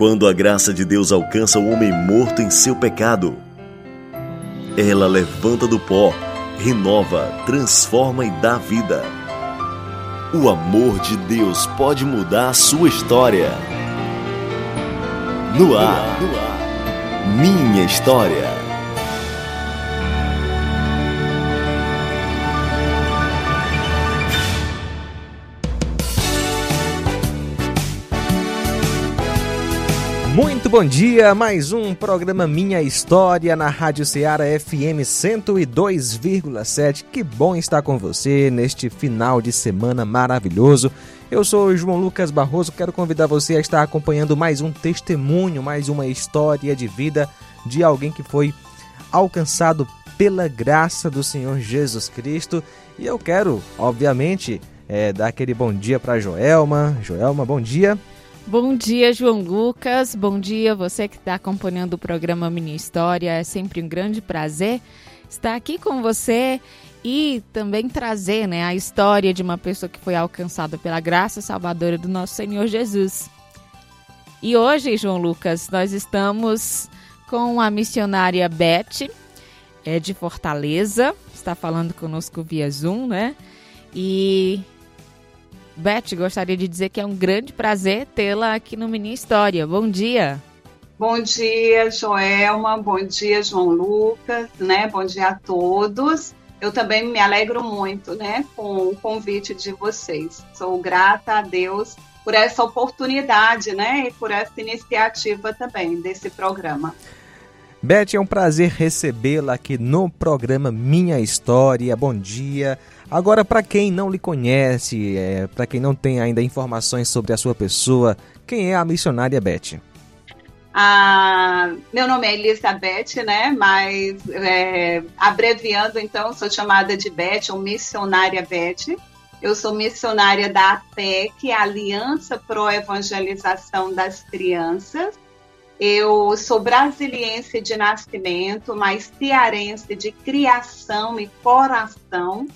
Quando a graça de Deus alcança o homem morto em seu pecado, ela levanta do pó, renova, transforma e dá vida. O amor de Deus pode mudar a sua história. No ar, minha história. Muito bom dia, mais um programa Minha História na Rádio Ceará FM 102,7. Que bom estar com você neste final de semana maravilhoso. Eu sou João Lucas Barroso, quero convidar você a estar acompanhando mais um testemunho, mais uma história de vida de alguém que foi alcançado pela graça do Senhor Jesus Cristo. E eu quero, obviamente, é, dar aquele bom dia para Joelma. Joelma, bom dia. Bom dia, João Lucas. Bom dia, você que está acompanhando o programa Minha História. É sempre um grande prazer estar aqui com você e também trazer né, a história de uma pessoa que foi alcançada pela graça salvadora do nosso Senhor Jesus. E hoje, João Lucas, nós estamos com a missionária Beth, é de Fortaleza, está falando conosco via Zoom, né? E Beth, gostaria de dizer que é um grande prazer tê-la aqui no Mini História. Bom dia. Bom dia, Joelma. Bom dia, João Lucas, né? Bom dia a todos. Eu também me alegro muito, né, com o convite de vocês. Sou grata a Deus por essa oportunidade, né, e por essa iniciativa também desse programa. Beth, é um prazer recebê-la aqui no programa Minha História. Bom dia. Agora, para quem não lhe conhece, é, para quem não tem ainda informações sobre a sua pessoa, quem é a missionária Beth? Ah, meu nome é Elizabeth, né? Mas é, abreviando, então, sou chamada de Beth ou missionária Beth. Eu sou missionária da APEC, Aliança Pro Evangelização das Crianças. Eu sou brasiliense de nascimento, mas cearense de criação e coração.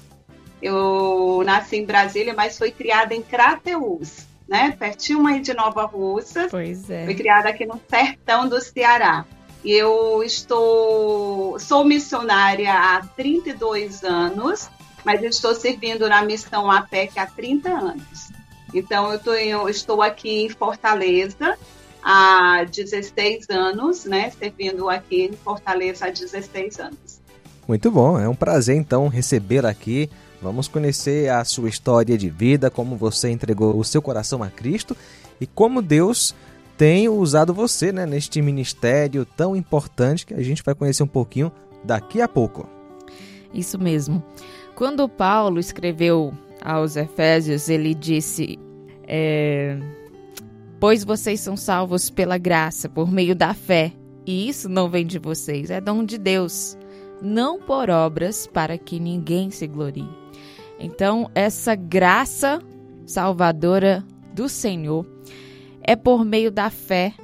Eu nasci em Brasília, mas fui criada em Crateús, né? Pertinho aí de Nova Russa. Pois é. Fui criada aqui no sertão do Ceará. E eu estou sou missionária há 32 anos, mas estou servindo na missão APEC há 30 anos. Então eu, tô, eu estou aqui em Fortaleza há 16 anos, né? Servindo aqui em Fortaleza há 16 anos. Muito bom, é um prazer então receber aqui Vamos conhecer a sua história de vida, como você entregou o seu coração a Cristo e como Deus tem usado você né, neste ministério tão importante que a gente vai conhecer um pouquinho daqui a pouco. Isso mesmo. Quando Paulo escreveu aos Efésios, ele disse: é, Pois vocês são salvos pela graça, por meio da fé, e isso não vem de vocês, é dom de Deus, não por obras, para que ninguém se glorie. Então, essa graça salvadora do Senhor é por meio da fé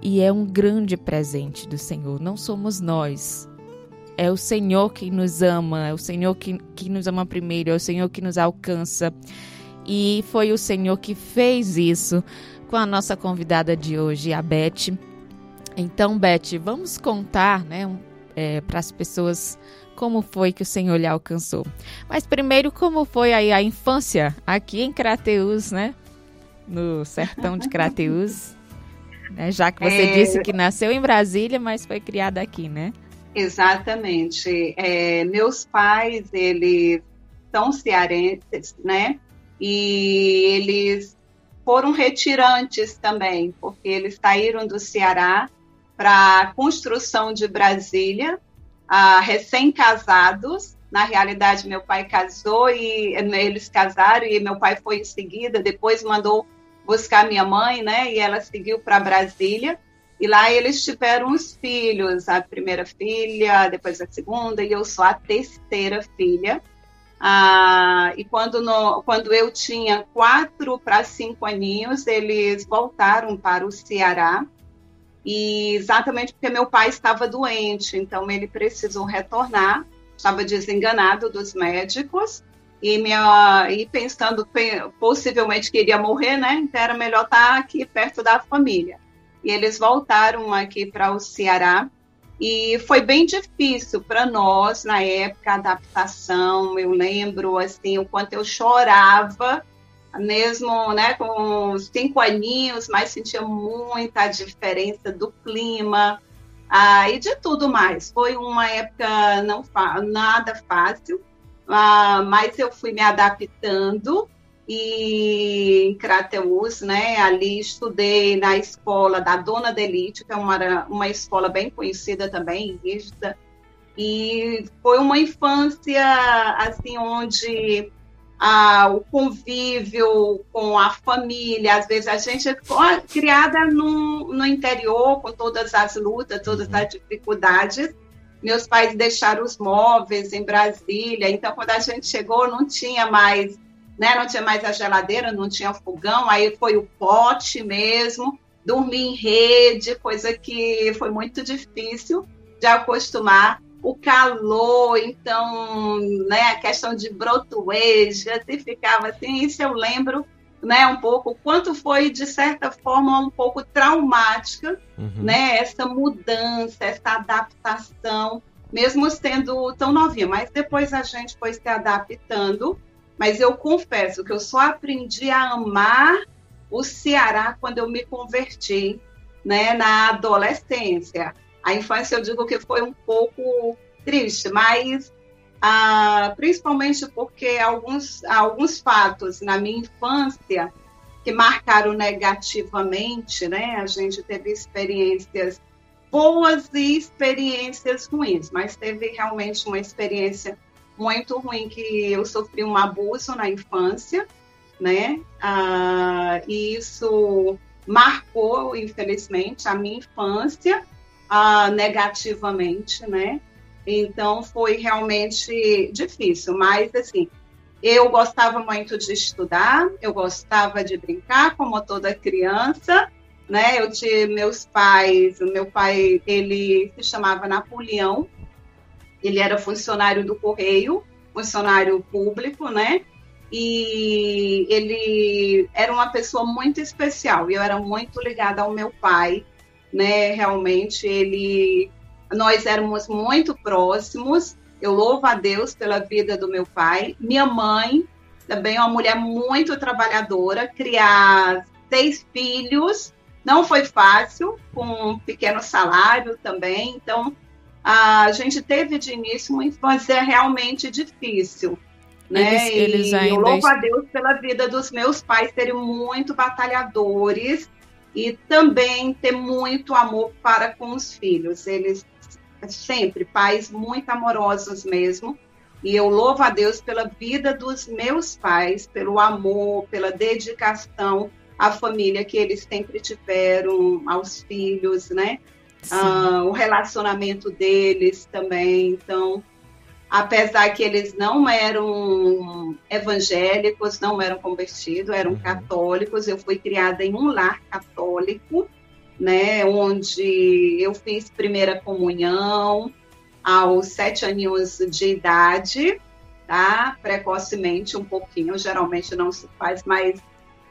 e é um grande presente do Senhor. Não somos nós. É o Senhor que nos ama, é o Senhor que, que nos ama primeiro, é o Senhor que nos alcança. E foi o Senhor que fez isso com a nossa convidada de hoje, a Beth. Então, Beth, vamos contar né, é, para as pessoas como foi que o Senhor lhe alcançou. Mas primeiro, como foi aí a infância aqui em Crateus, né? No sertão de Crateus. né? Já que você é... disse que nasceu em Brasília, mas foi criada aqui, né? Exatamente. É, meus pais, eles são cearenses, né? E eles foram retirantes também, porque eles saíram do Ceará para a construção de Brasília ah, recém-casados. Na realidade, meu pai casou e eles casaram e meu pai foi em seguida. Depois mandou buscar minha mãe, né? E ela seguiu para Brasília. E lá eles tiveram os filhos, a primeira filha, depois a segunda, e eu sou a terceira filha. Ah, e quando, no, quando eu tinha quatro para cinco aninhos, eles voltaram para o Ceará e exatamente porque meu pai estava doente, então ele precisou retornar, estava desenganado dos médicos e, minha, e pensando possivelmente que iria morrer, né? Então era melhor estar aqui perto da família. e eles voltaram aqui para o Ceará. E foi bem difícil para nós na época a adaptação. Eu lembro assim o quanto eu chorava, mesmo né, com cinco aninhos, mas sentia muita diferença do clima ah, e de tudo mais. Foi uma época não nada fácil, ah, mas eu fui me adaptando e em Crateus, né? Ali estudei na escola da Dona Delite, que é uma, uma escola bem conhecida também, rígida. E foi uma infância assim onde ah, o convívio com a família, às vezes a gente é criada no, no interior com todas as lutas, todas uhum. as dificuldades. Meus pais deixaram os móveis em Brasília, então quando a gente chegou não tinha mais né? Não tinha mais a geladeira, não tinha fogão, aí foi o pote mesmo, dormir em rede, coisa que foi muito difícil de acostumar. O calor, então, né, a questão de brotoeja, se ficava assim, isso eu lembro né, um pouco, quanto foi, de certa forma, um pouco traumática, uhum. né, essa mudança, essa adaptação, mesmo sendo tão novinha, mas depois a gente foi se adaptando mas eu confesso que eu só aprendi a amar o Ceará quando eu me converti, né, na adolescência. A infância eu digo que foi um pouco triste, mas ah, principalmente porque alguns, alguns fatos na minha infância que marcaram negativamente, né? A gente teve experiências boas e experiências ruins, mas teve realmente uma experiência muito ruim que eu sofri um abuso na infância, né? Ah, e isso marcou, infelizmente, a minha infância ah, negativamente, né? Então foi realmente difícil, mas assim, eu gostava muito de estudar, eu gostava de brincar, como toda criança, né? Eu tinha meus pais, o meu pai, ele se chamava Napoleão, ele era funcionário do Correio, funcionário público, né? E ele era uma pessoa muito especial. Eu era muito ligada ao meu pai, né? Realmente ele, nós éramos muito próximos. Eu louvo a Deus pela vida do meu pai. Minha mãe também é uma mulher muito trabalhadora, criar seis filhos não foi fácil, com um pequeno salário também. Então, a gente teve de início uma infância realmente difícil. Né? Eles, eles ainda... eu louvo a Deus pela vida dos meus pais serem muito batalhadores e também ter muito amor para com os filhos. Eles sempre pais muito amorosos mesmo. E eu louvo a Deus pela vida dos meus pais, pelo amor, pela dedicação à família que eles sempre tiveram, aos filhos, né? Uh, o relacionamento deles também. Então, apesar que eles não eram evangélicos, não eram convertidos, eram uhum. católicos, eu fui criada em um lar católico, né, onde eu fiz primeira comunhão aos sete aninhos de idade, tá? Precocemente um pouquinho, geralmente não se faz, mas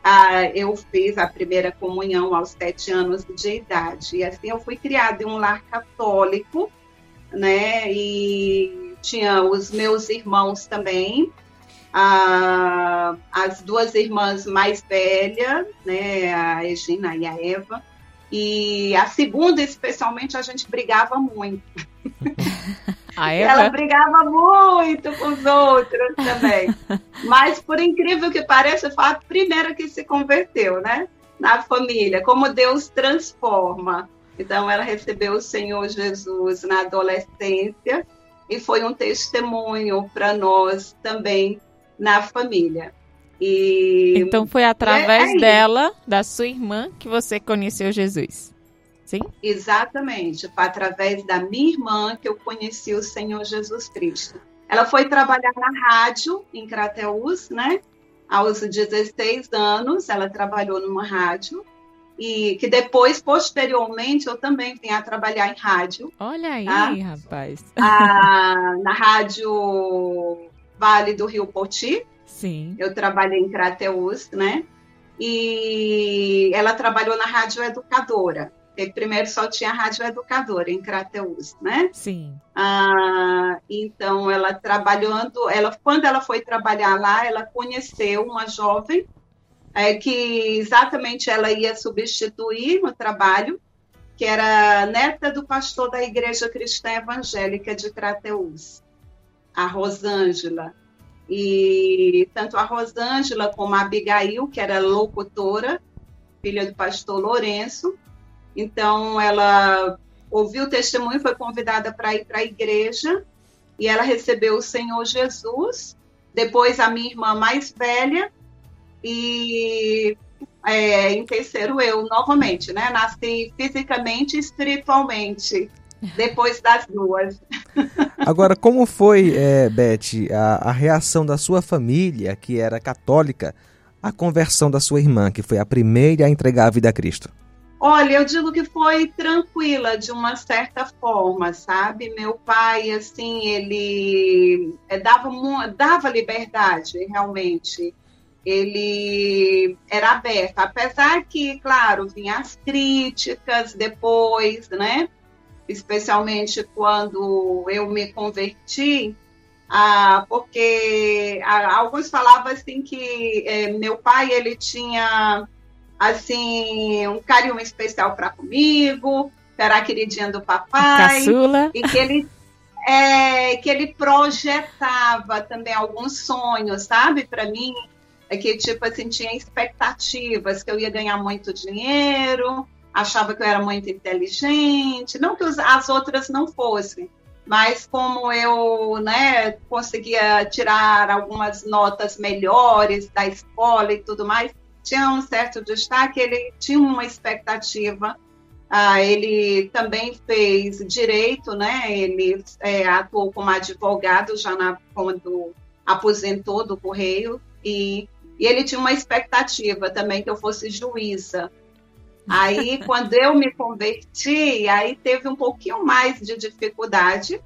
ah, eu fiz a primeira comunhão aos sete anos de idade. E assim eu fui criada em um lar católico, né? E tinha os meus irmãos também, ah, as duas irmãs mais velhas, né? A Egina e a Eva. E a segunda, especialmente, a gente brigava muito. Ela brigava muito com os outros também. Mas, por incrível que pareça, foi a primeira que se converteu, né? Na família, como Deus transforma. Então, ela recebeu o Senhor Jesus na adolescência e foi um testemunho para nós também na família. E então, foi através é, é dela, da sua irmã, que você conheceu Jesus. Exatamente. Foi através da minha irmã que eu conheci o Senhor Jesus Cristo. Ela foi trabalhar na rádio em Crateús, né? Aos 16 anos, ela trabalhou numa rádio e que depois, posteriormente, eu também vim a trabalhar em rádio. Olha aí, tá? rapaz. A, na rádio Vale do Rio Poti. Sim. Eu trabalhei em Crateús, né? E ela trabalhou na rádio educadora Porque primeiro só tinha rádio educadora em Crateus, né? Sim. Ah, então ela trabalhando, ela quando ela foi trabalhar lá, ela conheceu uma jovem é, que exatamente ela ia substituir no trabalho, que era neta do pastor da Igreja Cristã Evangélica de Crateus, a Rosângela. E tanto a Rosângela como a Abigail, que era locutora, filha do pastor Lourenço, então ela ouviu o testemunho, foi convidada para ir para a igreja e ela recebeu o Senhor Jesus. Depois a minha irmã mais velha e é, em terceiro eu novamente, né? Nasci fisicamente e espiritualmente depois das duas. Agora, como foi, é, Beth, a, a, reação da sua família, que era católica, à conversão da sua irmã, que foi a primeira a entregar a vida a Cristo? Olha, eu digo que foi tranquila de uma certa forma, sabe? Meu pai, assim, ele é, dava, dava liberdade, realmente ele era aberto, apesar que, claro, vinham as críticas depois, né? Especialmente quando eu me converti, ah, porque alguns falavam assim que eh, meu pai ele tinha assim um carinho especial para comigo, era a queridinha do papai, Caçula. e que ele é, que ele projetava também alguns sonhos, sabe, para mim é que, tipo assim, tinha expectativas que eu ia ganhar muito dinheiro, achava que eu era muito inteligente, não que as outras não fossem, mas como eu, né, conseguia tirar algumas notas melhores da escola e tudo mais, tinha um certo destaque, ele tinha uma expectativa. Ah, ele também fez direito, né? Ele é, atuou como advogado já na, quando aposentou do Correio e e ele tinha uma expectativa também que eu fosse juíza. Aí, quando eu me converti, aí teve um pouquinho mais de dificuldade,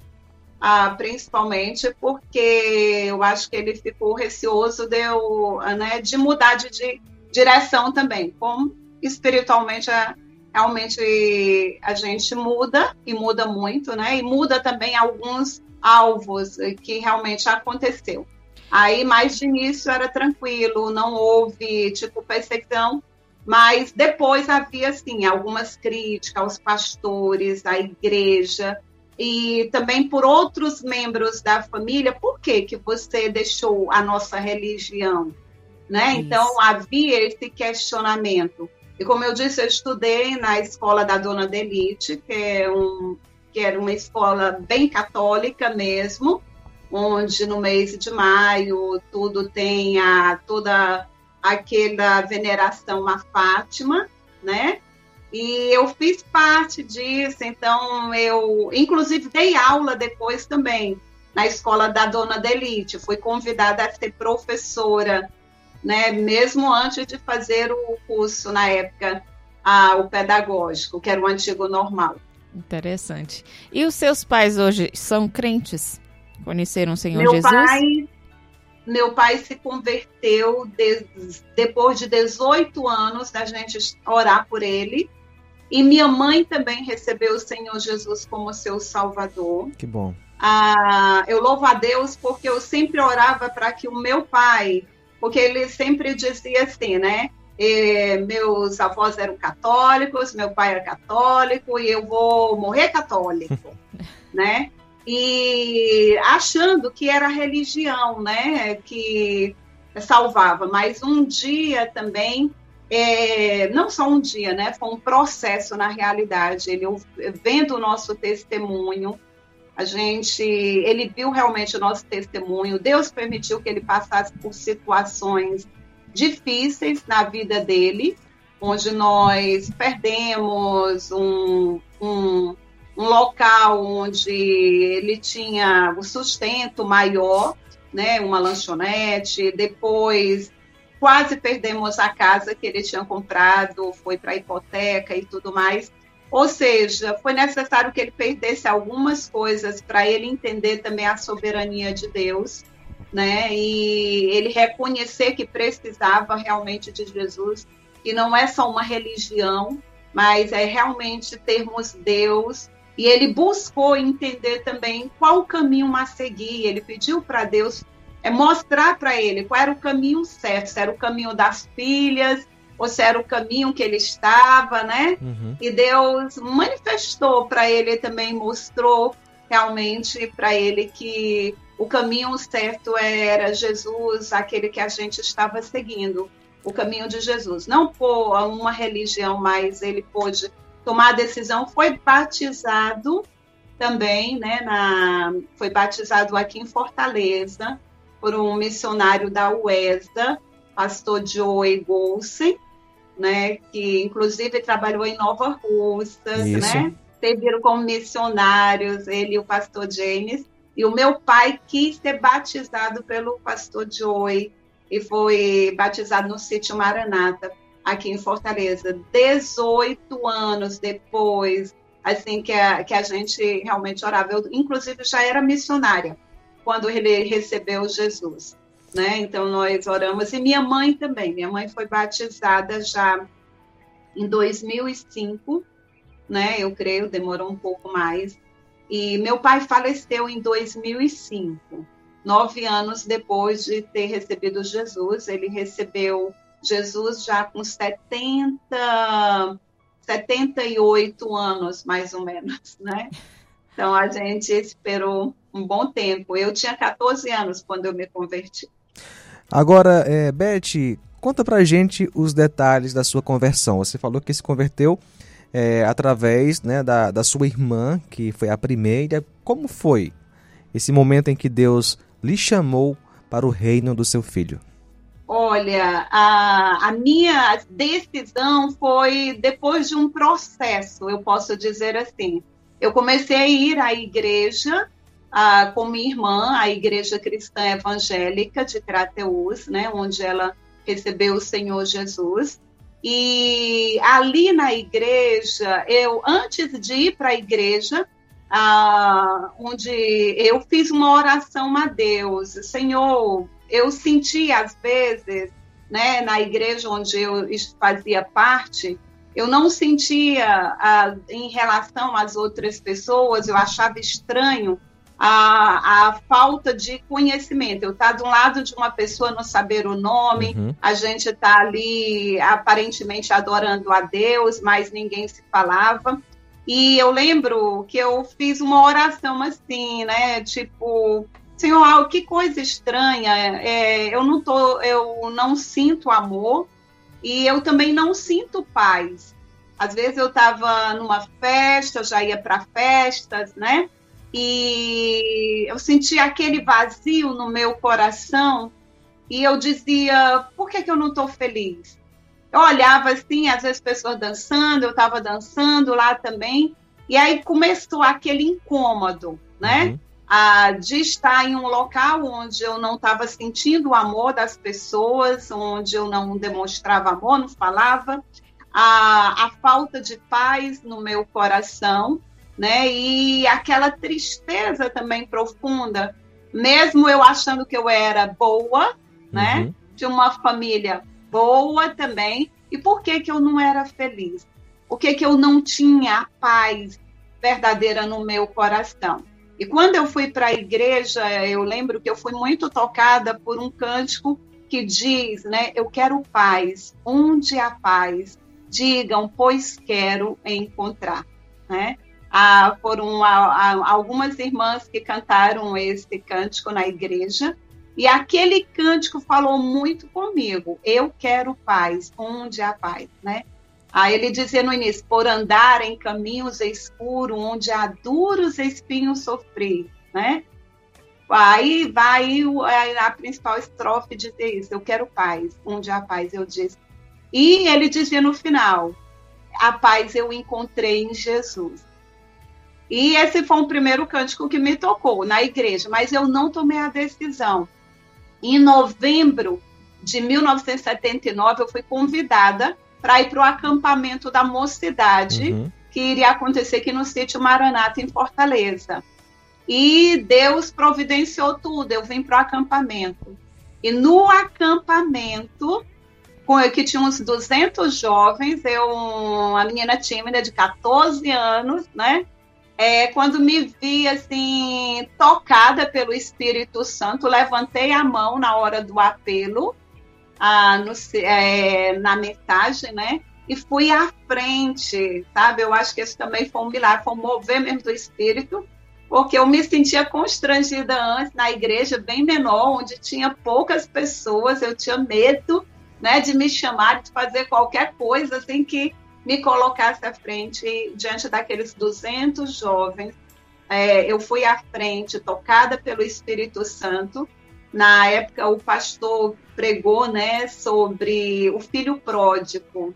ah, principalmente porque eu acho que ele ficou receoso de, eu, né, de mudar de, de direção também. Como espiritualmente, é, realmente a gente muda, e muda muito, né? E muda também alguns alvos que realmente aconteceu. Aí, mais de início era tranquilo, não houve, tipo, perseguição, mas depois havia, assim, algumas críticas aos pastores, à igreja, e também por outros membros da família, por que que você deixou a nossa religião? Né? Então, havia esse questionamento. E como eu disse, eu estudei na escola da Dona Delite, que, é um, que era uma escola bem católica mesmo, onde no mês de maio tudo tem a, toda aquela veneração a Fátima, né? E eu fiz parte disso, então eu, inclusive, dei aula depois também na escola da Dona Delite. Fui convidada a ser professora, né? Mesmo antes de fazer o curso na época, a, o pedagógico, que era o antigo normal. Interessante. E os seus pais hoje são crentes? Conheceram o Senhor meu Jesus? Pai, meu pai se converteu de, depois de 18 anos da gente orar por ele. E minha mãe também recebeu o Senhor Jesus como seu Salvador. Que bom. Ah, eu louvo a Deus porque eu sempre orava para que o meu pai, porque ele sempre dizia assim, né? E meus avós eram católicos, meu pai era católico e eu vou morrer católico, né? e achando que era a religião, né, que salvava. Mas um dia também, é, não só um dia, né, foi um processo na realidade. Ele vendo o nosso testemunho, a gente, ele viu realmente o nosso testemunho. Deus permitiu que ele passasse por situações difíceis na vida dele, onde nós perdemos um, um um local onde ele tinha o sustento maior, né, uma lanchonete, depois quase perdemos a casa que ele tinha comprado, foi para hipoteca e tudo mais. Ou seja, foi necessário que ele perdesse algumas coisas para ele entender também a soberania de Deus, né? E ele reconhecer que precisava realmente de Jesus, que não é só uma religião, mas é realmente termos Deus. E ele buscou entender também qual o caminho a seguir. Ele pediu para Deus é mostrar para ele qual era o caminho certo, se era o caminho das filhas, ou se era o caminho que ele estava, né? Uhum. E Deus manifestou para ele também, mostrou realmente para ele que o caminho certo era Jesus, aquele que a gente estava seguindo o caminho de Jesus. Não por uma religião, mas ele pôde tomar a decisão. Foi batizado também, né? Na, foi batizado aqui em Fortaleza por um missionário da UESA, pastor Joey Golsen, né? Que inclusive trabalhou em Nova Russas, né? Serviram como missionários, ele e o pastor James. E o meu pai quis ser batizado pelo pastor Joey e foi batizado no sítio Maranata, aqui em Fortaleza. 18 anos depois, assim, que a, que a gente realmente orava. Eu, inclusive, já era missionária quando ele recebeu Jesus. Né? Então, nós oramos. E minha mãe também. Minha mãe foi batizada já em 2005, né? Eu creio, demorou um pouco mais. E meu pai faleceu em 2005 nove anos depois de ter recebido Jesus. Ele recebeu Jesus já com 70, 78 anos, mais ou menos, né? Então a gente esperou um bom tempo. Eu tinha 14 anos quando eu me converti. Agora, é, Beth, conta pra gente os detalhes da sua conversão. Você falou que se converteu é, através né, da, da sua irmã, que foi a primeira. Como foi esse momento em que Deus lhe chamou para o reino do seu filho? Olha, a, a, minha decisão foi depois de um processo, eu posso dizer assim. Eu comecei a ir à igreja uh, com minha irmã, a Igreja Cristã Evangélica de Crateus, né, onde ela recebeu o Senhor Jesus. E ali na igreja, eu antes de ir para a igreja, ah, onde eu fiz uma oração a Deus. Senhor, eu senti às vezes, né, na igreja onde eu fazia parte, eu não sentia ah, em relação às outras pessoas, eu achava estranho a, a falta de conhecimento. Eu estar tá do lado de uma pessoa não saber o nome, uhum. a gente está ali aparentemente adorando a Deus, mas ninguém se falava. E eu lembro que eu fiz uma oração assim, né? Tipo, Senhor, que coisa estranha. É, eu não tô, eu não sinto amor e eu também não sinto paz. Às vezes eu estava numa festa, eu já ia para festas, né? E eu sentia aquele vazio no meu coração e eu dizia: por que, que eu não estou feliz? Eu olhava assim, às vezes pessoas dançando, eu estava dançando lá também, e aí começou aquele incômodo, né? Uhum. Ah, de estar em um local onde eu não estava sentindo o amor das pessoas, onde eu não demonstrava amor, não falava, a, a falta de paz no meu coração, né? E aquela tristeza também profunda, mesmo eu achando que eu era boa, né? uhum. De uma família boa também. E por que, que eu não era feliz? Por que, que eu não tinha a paz verdadeira no meu coração? E quando eu fui para a igreja, eu lembro que eu fui muito tocada por um cântico que diz, né, eu quero paz, onde há paz, digam, pois quero encontrar, né? Ah, foram algumas irmãs que cantaram esse cântico na igreja, e aquele cântico falou muito comigo. Eu quero paz, onde há paz, né? Aí ele dizia no início, por andar em caminhos escuros, onde há duros espinhos sofrer, né? Aí vai a principal estrofe dizer isso, eu quero paz, onde há paz, eu disse. E ele dizia no final, a paz eu encontrei em Jesus. E esse foi o primeiro cântico que me tocou na igreja, mas eu não tomei a decisão. Em novembro de 1979, eu fui convidada para ir para o acampamento da mocidade, uhum. que iria acontecer aqui no sítio Maranata, em Fortaleza. E Deus providenciou tudo, eu vim para o acampamento. E no acampamento, que tinha uns 200 jovens, eu, uma menina tímida de 14 anos, né? É, quando me vi assim tocada pelo Espírito Santo, levantei a mão na hora do apelo, no, é, na mensagem, né? E fui à frente, sabe? Eu acho que isso também foi um milagre, foi um mover mesmo do Espírito, porque eu me sentia constrangida antes na igreja bem menor, onde tinha poucas pessoas, eu tinha medo né, de me chamar, de fazer qualquer coisa assim que me colocasse à frente diante daqueles 200 jovens. É, eu fui à frente, tocada pelo Espírito Santo. Na época, o pastor pregou né, sobre o filho pródigo.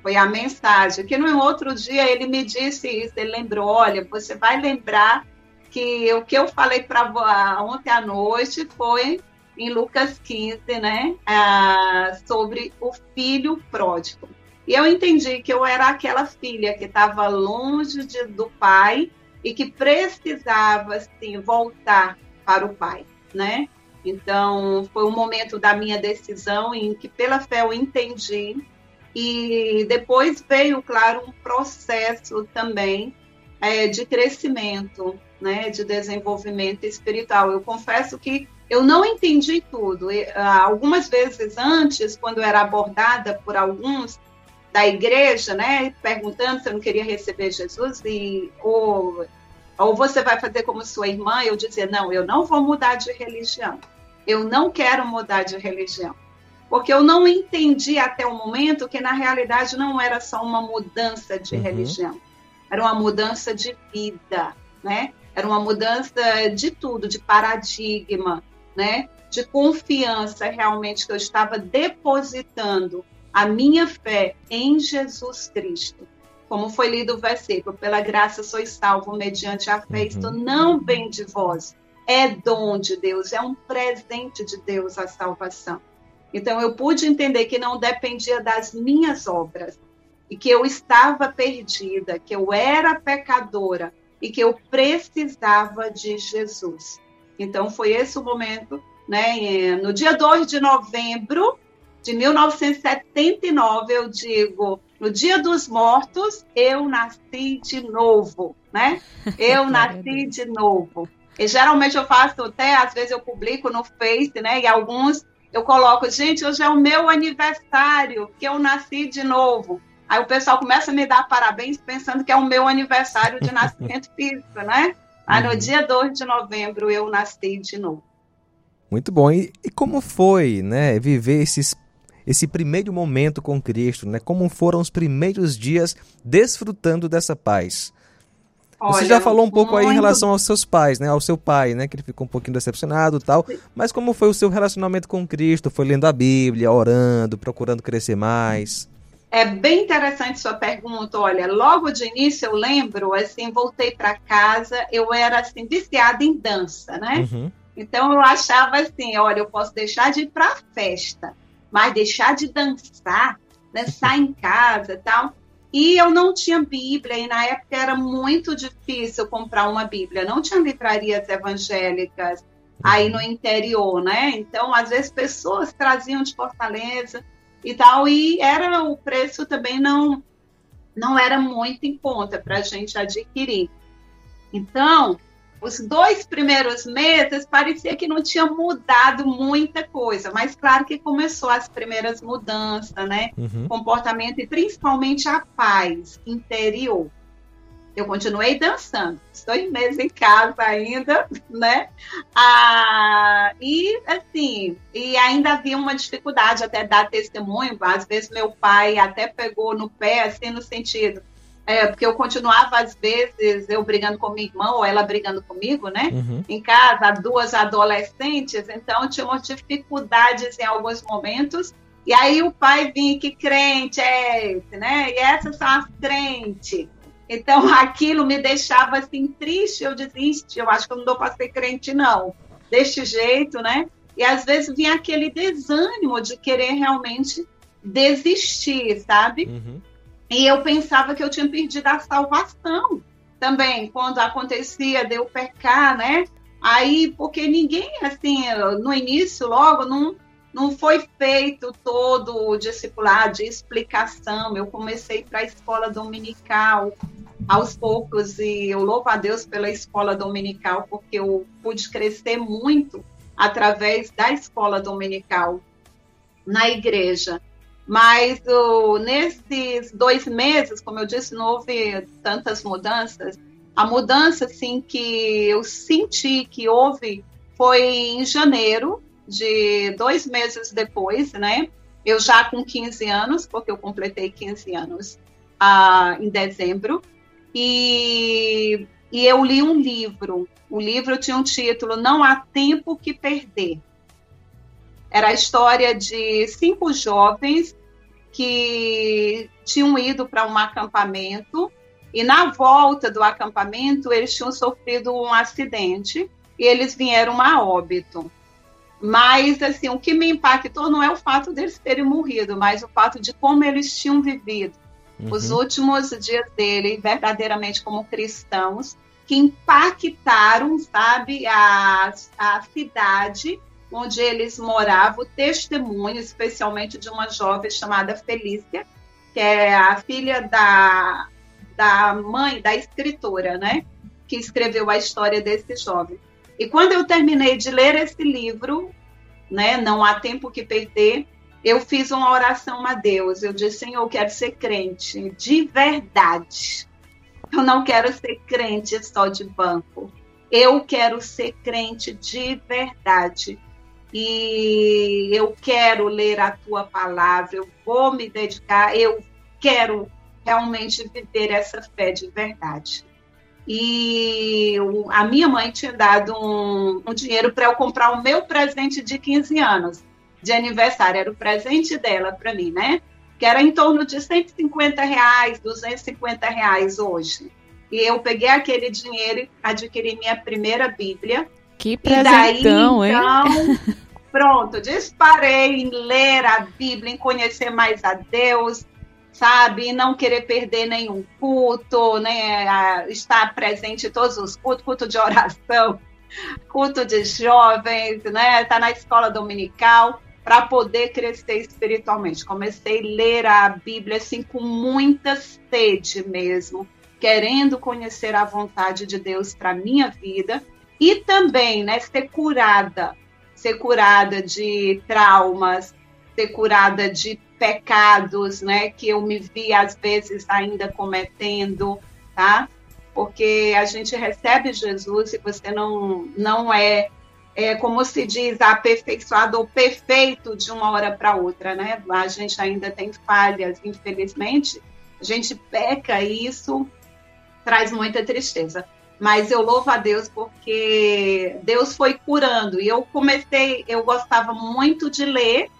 Foi a mensagem. Que no outro dia ele me disse isso. Ele lembrou: olha, você vai lembrar que o que eu falei para ontem à noite foi em Lucas 15, né, ah, sobre o filho pródigo. E eu entendi que eu era aquela filha que estava longe de, do pai e que precisava, assim, voltar para o pai, né? Então, foi um momento da minha decisão em que, pela fé, eu entendi. E depois veio, claro, um processo também é, de crescimento, né, de desenvolvimento espiritual. Eu confesso que eu não entendi tudo. Ah, algumas vezes antes, quando eu era abordada por alguns da igreja, né, perguntando se eu não queria receber Jesus e ou, ou você vai fazer como sua irmã, eu dizia não, eu não vou mudar de religião. Eu não quero mudar de religião. Porque eu não entendi até o momento que na realidade não era só uma mudança de uhum. religião, era uma mudança de vida, né? Era uma mudança de tudo, de paradigma, né? De confiança realmente que eu estava depositando a minha fé em Jesus Cristo. Como foi lido o versículo, pela graça sois salvo mediante a fé, uhum. isto não vem de vós, é dom de Deus, é um presente de Deus a salvação. Então eu pude entender que não dependia das minhas obras e que eu estava perdida, que eu era pecadora e que eu precisava de Jesus. Então, foi esse o momento, né? No dia 2 de novembro de 1979, eu digo, no dia dos mortos, eu nasci de novo, né? Eu nasci de novo. E geralmente eu faço até, às vezes eu publico no Face, né? E alguns eu coloco, gente, hoje é o meu aniversário, que eu nasci de novo. Aí o pessoal começa a me dar parabéns pensando que é o meu aniversário de nascimento físico, né? Aí no uhum. dia 2 de novembro eu nasci de novo. Muito bom. E, e como foi, né, viver esses, esse primeiro momento com Cristo, né? Como foram os primeiros dias desfrutando dessa paz? Olha, Você já falou um pouco muito... aí em relação aos seus pais, né? Ao seu pai, né? Que ele ficou um pouquinho decepcionado tal. Mas como foi o seu relacionamento com Cristo? Foi lendo a Bíblia, orando, procurando crescer mais? É bem interessante sua pergunta. Olha, logo de início eu lembro, assim, voltei para casa, eu era assim viciada em dança, né? Uhum. Então eu achava assim, olha, eu posso deixar de ir para festa, mas deixar de dançar, dançar em casa, tal. E eu não tinha Bíblia, e na época era muito difícil comprar uma Bíblia. Não tinha livrarias evangélicas aí no interior, né? Então, às vezes, pessoas traziam de Fortaleza e tal, e era o preço também não não era muito em conta para a gente adquirir. Então, os dois primeiros meses parecia que não tinha mudado muita coisa, mas claro que começou as primeiras mudanças, né? Uhum. Comportamento e principalmente a paz interior eu continuei dançando. Estou em meses em casa ainda, né? Ah, e assim, e ainda havia uma dificuldade até dar testemunho. Às vezes meu pai até pegou no pé, assim, no sentido. É, porque eu continuava, às vezes, eu brigando com minha irmã, ou ela brigando comigo, né? Uhum. Em casa, duas adolescentes, então tínhamos dificuldades em alguns momentos. E aí o pai vinha, que crente é esse, né? E essas são as crentes. Então aquilo me deixava assim triste, eu desisti, eu acho que eu não dou para ser crente não, deste jeito, né? E às vezes vinha aquele desânimo de querer realmente desistir, sabe? Uhum. E eu pensava que eu tinha perdido a salvação também, quando acontecia de eu pecar, né? Aí, porque ninguém, assim, no início, logo, não, não foi feito todo o discipulado de explicação. Eu comecei para a escola dominical aos poucos e eu louvo a Deus pela escola dominical porque eu pude crescer muito através da escola dominical na igreja. Mas oh, nesses dois meses, como eu disse, não houve tantas mudanças. A mudança, assim, que eu senti que houve foi em janeiro, de dois meses depois, né? Eu já com 15 anos, porque eu completei 15 anos ah, em dezembro, e, e eu li um livro. O livro tinha um título Não Há Tempo que Perder. Era a história de cinco jovens que tinham ido para um acampamento e na volta do acampamento eles tinham sofrido um acidente e eles vieram a óbito. Mas, assim, o que me impactou não é o fato deles terem morrido, mas o fato de como eles tinham vivido uhum. os últimos dias dele, verdadeiramente como cristãos, que impactaram, sabe, a, a cidade onde eles moravam, testemunho, especialmente de uma jovem chamada Felícia, que é a filha da, da mãe, da escritora, né? Que escreveu a história desse jovem. E quando eu terminei de ler esse livro, né, Não Há Tempo que Perder, eu fiz uma oração a Deus. Eu disse, Senhor, eu quero ser crente de verdade. Eu não quero ser crente só de banco. Eu quero ser crente de verdade. E eu quero ler a tua palavra, eu vou me dedicar, eu quero realmente viver essa fé de verdade. E a minha mãe tinha dado um, um dinheiro para eu comprar o meu presente de 15 anos, de aniversário. Era o presente dela para mim, né? Que era em torno de 150 reais, 250 reais hoje. E eu peguei aquele dinheiro e adquiri minha primeira Bíblia. Que presentão, daí, então, hein? pronto, disparei em ler a Bíblia, em conhecer mais a Deus, sabe? E não querer perder nenhum culto, né? estar presente em todos os cultos, culto de oração, culto de jovens, né? Estar tá na escola dominical para poder crescer espiritualmente. Comecei a ler a Bíblia assim com muita sede mesmo, querendo conhecer a vontade de Deus para minha vida e também, né, ser curada, ser curada de traumas, ser curada de pecados, né, que eu me vi às vezes ainda cometendo, tá? Porque a gente recebe Jesus e você não não é, é como se diz, aperfeiçoado ou perfeito de uma hora para outra, né? A gente ainda tem falhas, infelizmente. A gente peca e isso traz muita tristeza. Mas eu louvo a Deus porque Deus foi curando. E eu comecei, eu gostava muito de ler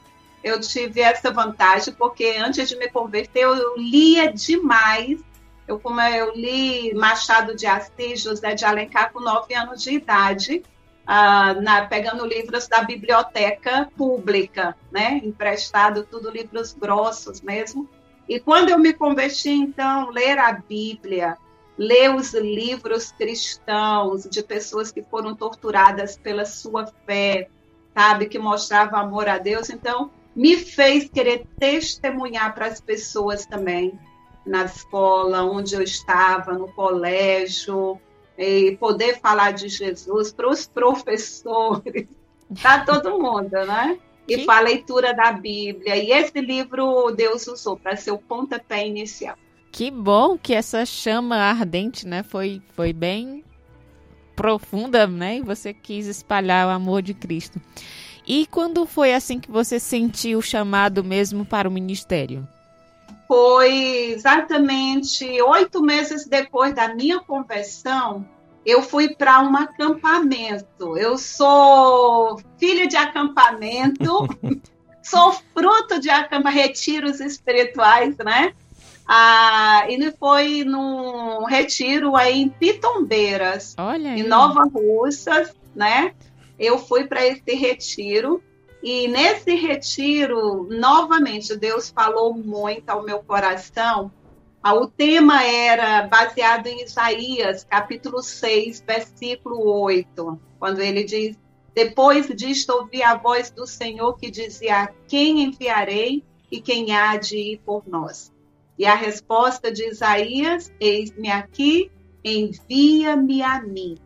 eu tive essa vantagem, porque antes de me converter, eu lia demais. Eu, como eu li Machado de Assis, José de Alencar, com nove anos de idade, uh, na, pegando livros da biblioteca pública, né? Emprestado, tudo livros grossos mesmo. E quando eu me converti, então, ler a Bíblia, ler os livros cristãos de pessoas que foram torturadas pela sua fé, sabe, que mostrava amor a Deus. Então, me fez querer testemunhar para as pessoas também, na escola, onde eu estava, no colégio, e poder falar de Jesus para os professores, para todo mundo, né? E para a leitura da Bíblia. E esse livro Deus usou para ser o pontapé inicial. Que bom que essa chama ardente, né, foi, foi bem profunda, né? E você quis espalhar o amor de Cristo. E quando foi assim que você sentiu o chamado mesmo para o ministério? Foi exatamente oito meses depois da minha conversão. Eu fui para um acampamento. Eu sou filha de acampamento, sou fruto de acampamento, retiros espirituais, né? Ah, e foi num retiro aí em Pitombeiras, Olha aí. em Nova Russas, né? eu fui para esse retiro e nesse retiro, novamente, Deus falou muito ao meu coração. Ah, o tema era baseado em Isaías, capítulo 6, versículo 8, quando ele diz: Depois disto, ouvi a voz do Senhor que dizia: Quem enviarei e quem há de ir por nós? E a resposta de Isaías: Eis-me aqui, envia-me a mim.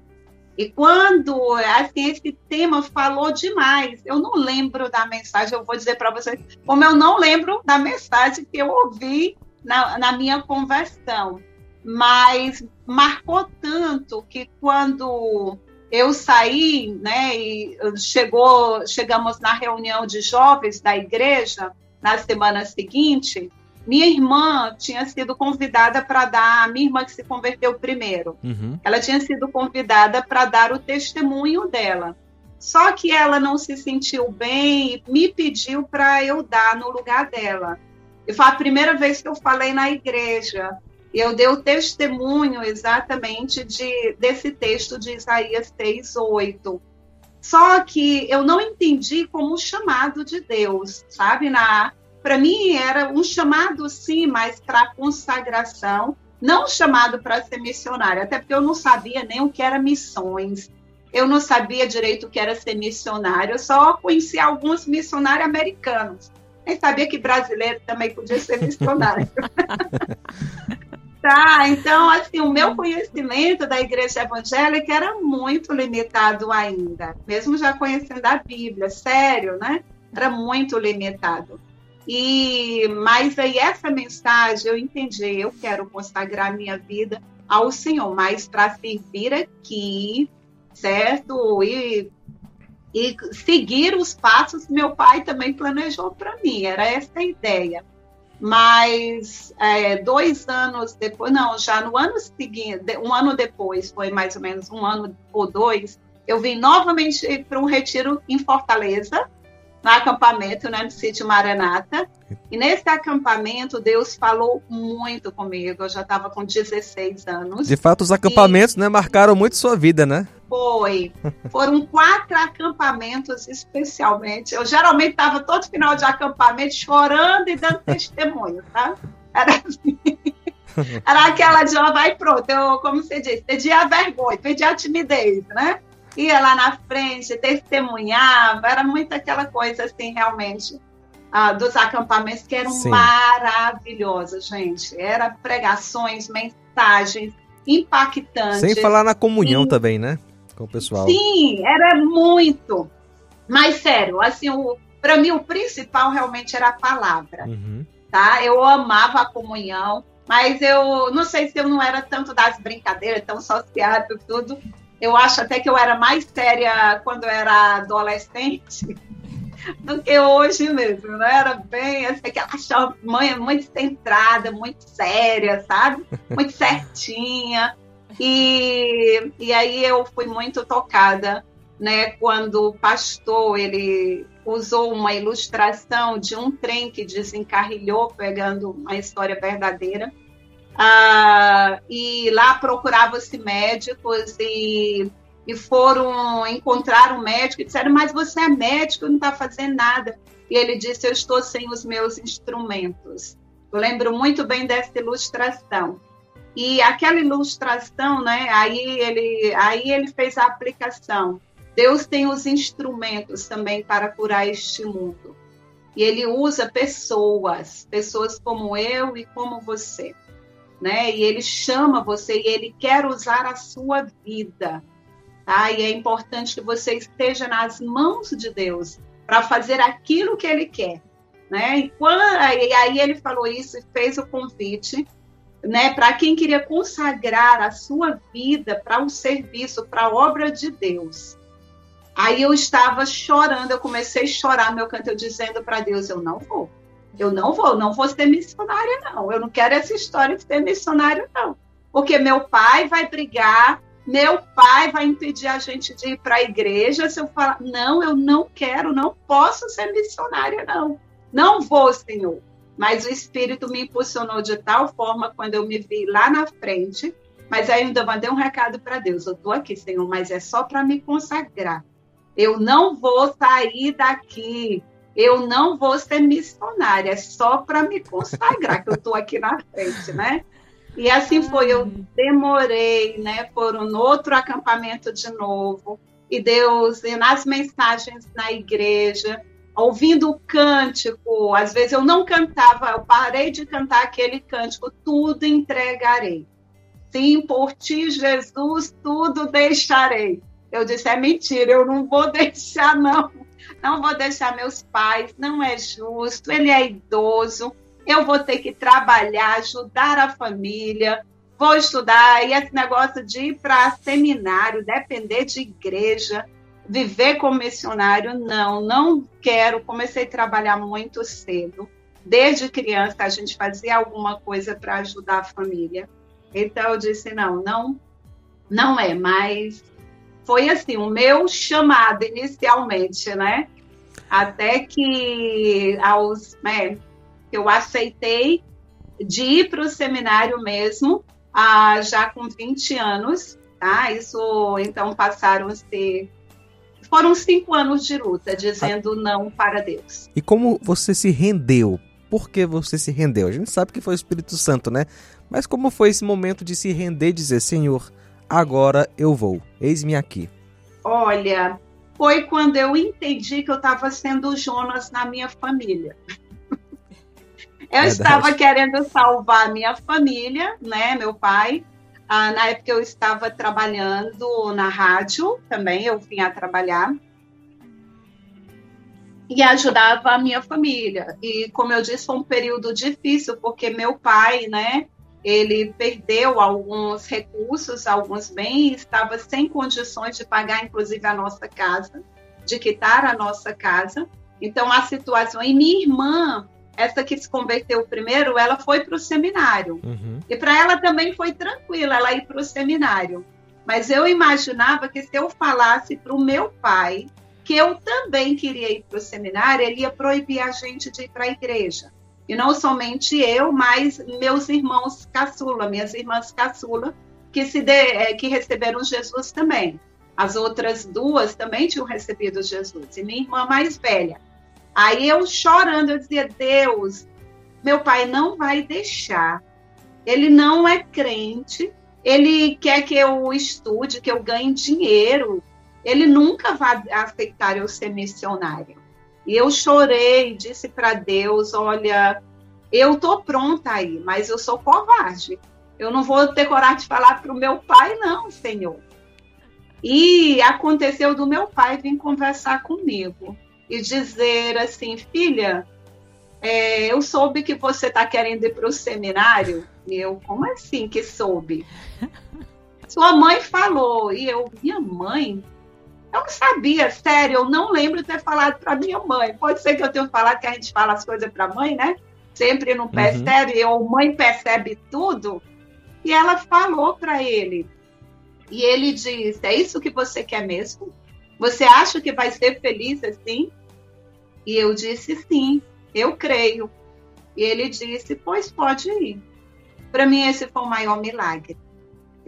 E quando assim, esse tema falou demais, eu não lembro da mensagem, eu vou dizer para vocês, como eu não lembro da mensagem que eu ouvi na, na minha conversão, mas marcou tanto que quando eu saí, né, e chegou, chegamos na reunião de jovens da igreja na semana seguinte, minha irmã tinha sido convidada para dar, a minha irmã que se converteu primeiro, uhum. ela tinha sido convidada para dar o testemunho dela. Só que ela não se sentiu bem e me pediu para eu dar no lugar dela. E foi a primeira vez que eu falei na igreja. E eu dei o testemunho exatamente de, desse texto de Isaías 6, 8. Só que eu não entendi como um chamado de Deus, sabe? Na, para mim era um chamado sim, mas para consagração, não um chamado para ser missionário, até porque eu não sabia nem o que era missões. Eu não sabia direito o que era ser missionário, eu só conhecia alguns missionários americanos. Nem sabia que brasileiro também podia ser missionário. tá, então, assim, o meu conhecimento da igreja evangélica era muito limitado ainda, mesmo já conhecendo a Bíblia, sério, né? Era muito limitado. E mas aí essa mensagem eu entendi, eu quero consagrar minha vida ao Senhor, mas para servir aqui, certo? E, e seguir os passos que meu pai também planejou para mim, era essa a ideia. Mas é, dois anos depois, não, já no ano seguinte, um ano depois, foi mais ou menos um ano ou dois, eu vim novamente para um retiro em Fortaleza, no acampamento, né, no sítio Maranata. E nesse acampamento, Deus falou muito comigo. Eu já estava com 16 anos. De fato, os acampamentos e... né, marcaram muito sua vida, né? Foi. Foram quatro acampamentos, especialmente. Eu geralmente estava todo final de acampamento chorando e dando testemunho, tá? Era assim. Era aquela de, ó, vai pronto. Eu, como você disse, perdi a vergonha, perdi a timidez, né? Ia lá na frente, testemunhava, era muito aquela coisa assim, realmente, ah, dos acampamentos que eram Sim. maravilhosos, gente. Era pregações, mensagens impactantes. Sem falar na comunhão também, né? Com o pessoal. Sim, era muito. Mas sério, assim, para mim o principal realmente era a palavra, uhum. tá? Eu amava a comunhão, mas eu não sei se eu não era tanto das brincadeiras, tão sociável tudo, eu acho até que eu era mais séria quando eu era adolescente do que hoje mesmo, né? Era bem, assim, aquela mãe muito centrada, muito séria, sabe? Muito certinha. E, e aí eu fui muito tocada, né? Quando o pastor, ele usou uma ilustração de um trem que desencarrilhou, pegando uma história verdadeira, ah, e lá procurava-se médicos e, e foram encontrar um médico e disseram, mas você é médico, não está fazendo nada. E ele disse, eu estou sem os meus instrumentos. Eu lembro muito bem dessa ilustração. E aquela ilustração, né, aí ele, aí ele fez a aplicação. Deus tem os instrumentos também para curar este mundo. E ele usa pessoas, pessoas como eu e como você né? E ele chama você e ele quer usar a sua vida, tá? E é importante que você esteja nas mãos de Deus para fazer aquilo que ele quer, né? E, quando, e aí ele falou isso e fez o convite, né? Para quem queria consagrar a sua vida para um serviço, para a obra de Deus. Aí eu estava chorando, eu comecei a chorar meu canto, eu dizendo para Deus, eu não vou. Eu não vou, não vou ser missionária, não. Eu não quero essa história de ser missionário, não. Porque meu pai vai brigar, meu pai vai impedir a gente de ir para a igreja se eu falar, não, eu não quero, não posso ser missionária, não. Não vou, Senhor. Mas o Espírito me impulsionou de tal forma quando eu me vi lá na frente. Mas ainda mandei um recado para Deus. Eu estou aqui, Senhor, mas é só para me consagrar. Eu não vou sair daqui eu não vou ser missionária, é só para me consagrar, que eu estou aqui na frente, né? E assim foi, eu demorei, né? Foram no outro acampamento de novo. e Deus, e nas mensagens na igreja, ouvindo o cântico, às vezes eu não cantava, eu parei de cantar aquele cântico, tudo entregarei. Sim, por ti, Jesus, tudo deixarei. Eu disse, é mentira, eu não vou deixar, não. Não vou deixar meus pais, não é justo, ele é idoso, eu vou ter que trabalhar, ajudar a família, vou estudar. E esse negócio de ir para seminário, depender de igreja, viver como missionário, não, não quero. Comecei a trabalhar muito cedo. Desde criança a gente fazia alguma coisa para ajudar a família. Então eu disse não, não, não é. Mas foi assim o meu chamado inicialmente, né? Até que aos né, eu aceitei de ir para o seminário mesmo, ah, já com 20 anos, tá? Isso, então, passaram-se... Foram cinco anos de luta, dizendo não para Deus. E como você se rendeu? Por que você se rendeu? A gente sabe que foi o Espírito Santo, né? Mas como foi esse momento de se render e dizer, Senhor, agora eu vou, eis-me aqui? Olha, foi quando eu entendi que eu estava sendo Jonas na minha família. Eu Verdade. estava querendo salvar minha família, né, meu pai. Ah, na época eu estava trabalhando na rádio também, eu vinha trabalhar e ajudava a minha família. E como eu disse, foi um período difícil porque meu pai, né, ele perdeu alguns recursos, alguns bens, estava sem condições de pagar, inclusive a nossa casa, de quitar a nossa casa. Então a situação e minha irmã essa que se converteu primeiro, ela foi para o seminário. Uhum. E para ela também foi tranquilo ela ir para o seminário. Mas eu imaginava que se eu falasse para o meu pai que eu também queria ir para o seminário, ele ia proibir a gente de ir para a igreja. E não somente eu, mas meus irmãos caçula, minhas irmãs caçula, que, se de, é, que receberam Jesus também. As outras duas também tinham recebido Jesus. E minha irmã mais velha. Aí eu chorando, eu dizia: Deus, meu pai não vai deixar. Ele não é crente, ele quer que eu estude, que eu ganhe dinheiro. Ele nunca vai aceitar eu ser missionário. E eu chorei, disse para Deus: Olha, eu tô pronta aí, mas eu sou covarde. Eu não vou ter coragem de falar para o meu pai, não, Senhor. E aconteceu do meu pai vir conversar comigo e dizer assim, filha, é, eu soube que você está querendo ir para o seminário. E eu, como assim que soube? Sua mãe falou. E eu, minha mãe? Eu não sabia, sério, eu não lembro de ter falado para minha mãe. Pode ser que eu tenha falado que a gente fala as coisas para a mãe, né? Sempre não uhum. percebe, uhum. ou mãe percebe tudo. E ela falou para ele. E ele disse: É isso que você quer mesmo? Você acha que vai ser feliz assim? E eu disse sim, eu creio. E ele disse: Pois pode ir. Para mim, esse foi o maior milagre.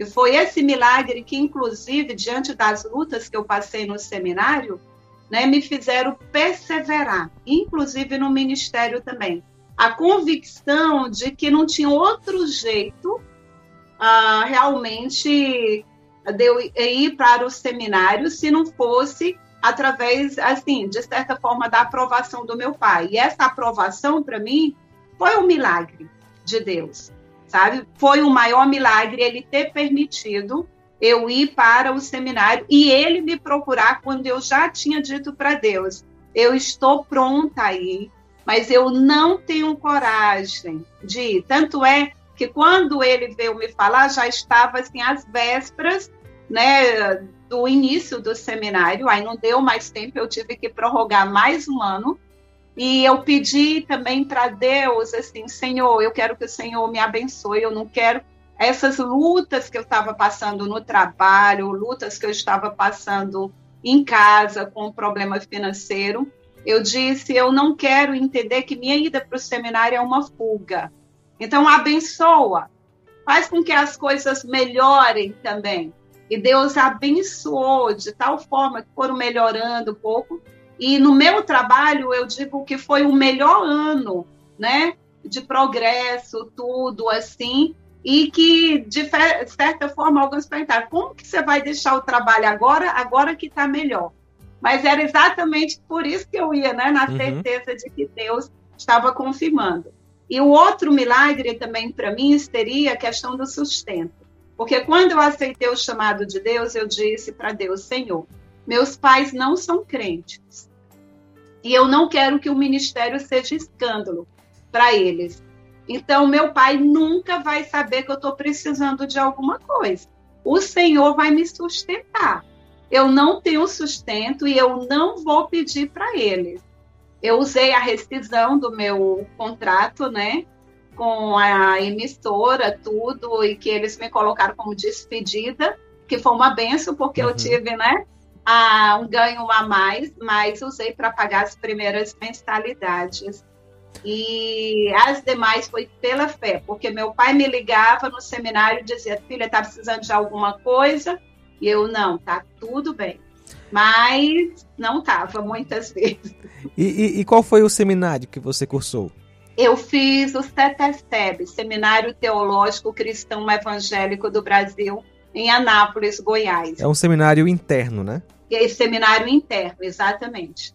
E foi esse milagre que, inclusive, diante das lutas que eu passei no seminário, né, me fizeram perseverar, inclusive no ministério também. A convicção de que não tinha outro jeito uh, realmente de eu ir para o seminário se não fosse através, assim, de certa forma, da aprovação do meu pai. E essa aprovação, para mim, foi um milagre de Deus, sabe? Foi o maior milagre ele ter permitido eu ir para o seminário e ele me procurar quando eu já tinha dito para Deus: eu estou pronta aí, mas eu não tenho coragem de ir. Tanto é que quando ele veio me falar, já estava assim às vésperas, né, do início do seminário, aí não deu mais tempo, eu tive que prorrogar mais um ano. E eu pedi também para Deus, assim, Senhor, eu quero que o Senhor me abençoe, eu não quero essas lutas que eu estava passando no trabalho, lutas que eu estava passando em casa com um problema financeiro. Eu disse, eu não quero entender que minha ida para o seminário é uma fuga. Então, abençoa, faz com que as coisas melhorem também. E Deus abençoou de tal forma que foram melhorando um pouco. E no meu trabalho, eu digo que foi o melhor ano, né? De progresso, tudo assim. e que, de certa forma, alguns perguntaram, como que você vai deixar o trabalho agora, agora que está melhor? Mas era exatamente por isso que eu ia, né, na uhum. certeza de que Deus estava confirmando. E o outro milagre também para mim seria a questão do sustento. Porque quando eu aceitei o chamado de Deus, eu disse para Deus, Senhor, meus pais não são crentes. E eu não quero que o ministério seja escândalo para eles. Então, meu pai nunca vai saber que eu estou precisando de alguma coisa. O Senhor vai me sustentar. Eu não tenho sustento e eu não vou pedir para eles. Eu usei a rescisão do meu contrato, né? Com a emissora, tudo, e que eles me colocaram como despedida, que foi uma benção, porque uhum. eu tive, né? A, um ganho a mais, mas usei para pagar as primeiras mensalidades e as demais foi pela fé, porque meu pai me ligava no seminário e dizia: filha, está precisando de alguma coisa? E eu, não, tá tudo bem. Mas não estava muitas vezes. E, e, e, qual foi o seminário que você cursou? Eu fiz o CETESTEB, Seminário Teológico Cristão Evangélico do Brasil, em Anápolis, Goiás. É um seminário interno, né? É seminário interno, exatamente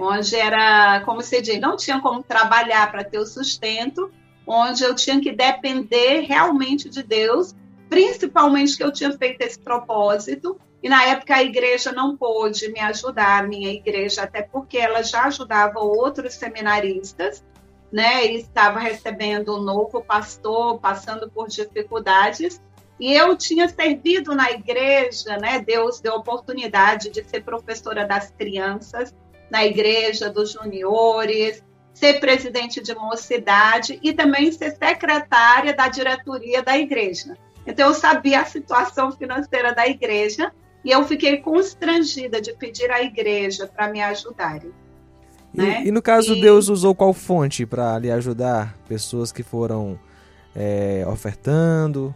onde era, como você diz, não tinha como trabalhar para ter o sustento, onde eu tinha que depender realmente de Deus, principalmente que eu tinha feito esse propósito, e na época a igreja não pôde me ajudar, a minha igreja, até porque ela já ajudava outros seminaristas, né, e estava recebendo um novo pastor, passando por dificuldades, e eu tinha servido na igreja, né, Deus deu oportunidade de ser professora das crianças, na igreja dos juniores, ser presidente de mocidade e também ser secretária da diretoria da igreja. Então eu sabia a situação financeira da igreja e eu fiquei constrangida de pedir à igreja para me ajudarem. E, né? e no caso, e... Deus usou qual fonte para lhe ajudar? Pessoas que foram é, ofertando?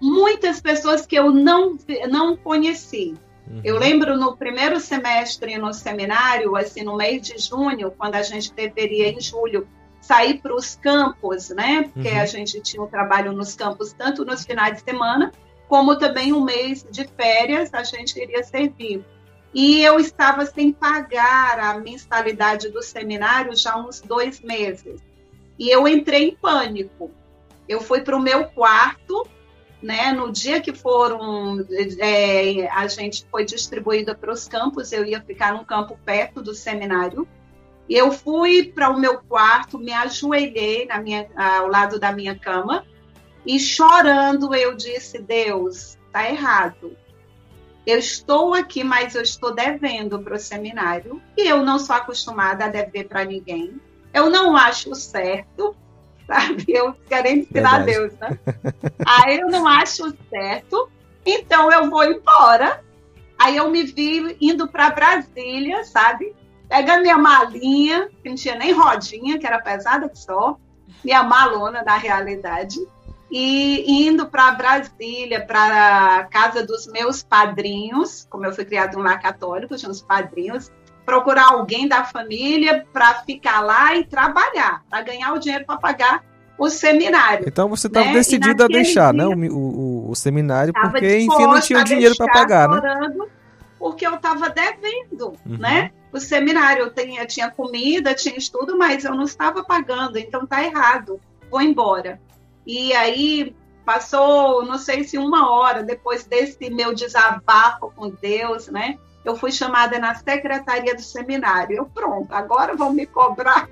Muitas pessoas que eu não, não conheci. Uhum. Eu lembro no primeiro semestre no seminário, assim, no mês de junho, quando a gente deveria, em julho, sair para os campos, né? Porque uhum. a gente tinha um trabalho nos campos, tanto nos finais de semana, como também um mês de férias, a gente iria servir. E eu estava sem pagar a mensalidade do seminário já há uns dois meses. E eu entrei em pânico. Eu fui para o meu quarto né? No dia que foram, é, a gente foi distribuída para os campos, eu ia ficar num campo perto do seminário. E eu fui para o meu quarto, me ajoelhei na minha, ao lado da minha cama e chorando eu disse: Deus, tá errado. Eu estou aqui, mas eu estou devendo para o seminário e eu não sou acostumada a dever para ninguém. Eu não acho certo sabe? Eu querendo ensinar Deus, né? Aí eu não acho certo, então eu vou embora. Aí eu me vi indo para Brasília, sabe? Pegando minha malinha, que não tinha nem rodinha, que era pesada que só, minha malona na realidade, e indo para Brasília, para a casa dos meus padrinhos, como eu fui criado em um lar católico, tinha uns padrinhos, procurar alguém da família para ficar lá e trabalhar, para ganhar o dinheiro para pagar o seminário. Então você estava né? decidida a deixar, né, dia, né, o, o, o seminário, porque enfim não tinha dinheiro para pagar, né? Porque eu estava devendo, uhum. né? O seminário eu tinha, tinha comida, tinha estudo, mas eu não estava pagando, então tá errado. Vou embora. E aí passou, não sei se uma hora depois desse meu desabafo com Deus, né? Eu fui chamada na secretaria do seminário. Eu, pronto, agora vão me cobrar.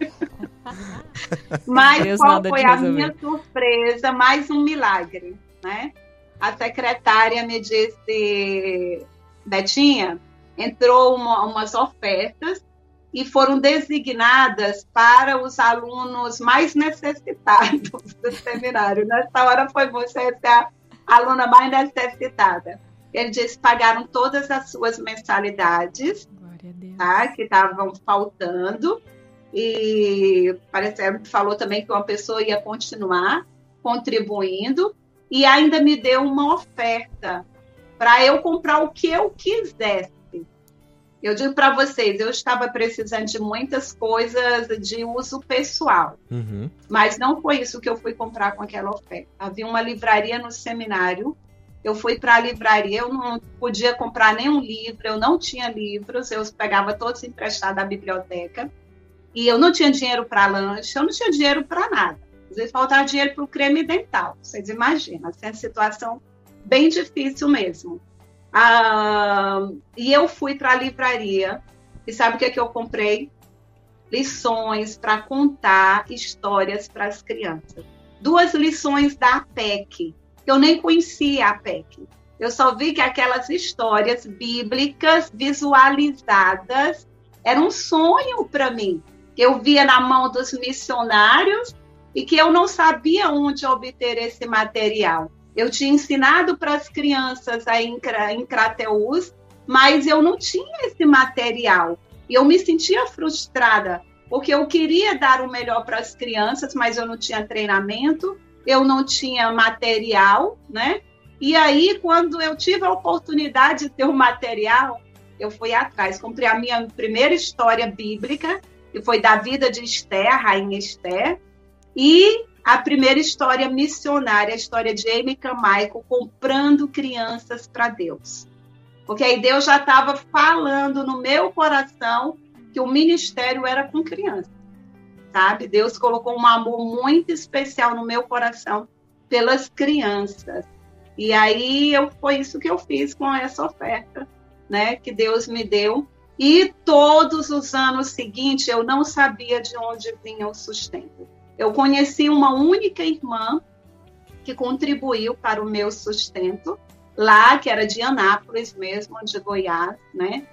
Mas Deus qual foi a minha surpresa? Mais um milagre, né? A secretária me disse, Betinha, entrou uma, umas ofertas e foram designadas para os alunos mais necessitados do seminário. Nessa hora foi você a aluna mais necessitada. Eles pagaram todas as suas mensalidades, tá? Que estavam faltando. E parece falou também que uma pessoa ia continuar contribuindo e ainda me deu uma oferta para eu comprar o que eu quisesse. Eu digo para vocês, eu estava precisando de muitas coisas de uso pessoal, uhum. mas não foi isso que eu fui comprar com aquela oferta. Havia uma livraria no seminário, eu fui para a livraria, eu não podia comprar nenhum livro, eu não tinha livros, eu pegava todos emprestados da biblioteca, e eu não tinha dinheiro para lanche, eu não tinha dinheiro para nada. Às vezes faltava dinheiro para o creme dental, vocês imaginam, essa é uma situação bem difícil mesmo. Ah, e eu fui para a livraria e sabe o que, é que eu comprei? Lições para contar histórias para as crianças. Duas lições da APEC. Eu nem conhecia a APEC. Eu só vi que aquelas histórias bíblicas visualizadas era um sonho para mim. Eu via na mão dos missionários e que eu não sabia onde obter esse material. Eu tinha ensinado para as crianças aí em, em Crateus, mas eu não tinha esse material. E eu me sentia frustrada, porque eu queria dar o melhor para as crianças, mas eu não tinha treinamento, eu não tinha material, né? E aí, quando eu tive a oportunidade de ter o material, eu fui atrás. Comprei a minha primeira história bíblica, que foi da vida de Esther, a rainha Esther, e a primeira história missionária, a história de Amy Carmichael comprando crianças para Deus. Porque aí Deus já estava falando no meu coração que o ministério era com crianças, sabe? Deus colocou um amor muito especial no meu coração pelas crianças. E aí eu, foi isso que eu fiz com essa oferta, né? Que Deus me deu. E todos os anos seguintes eu não sabia de onde vinha o sustento. Eu conheci uma única irmã que contribuiu para o meu sustento, lá, que era de Anápolis mesmo, de Goiás, né?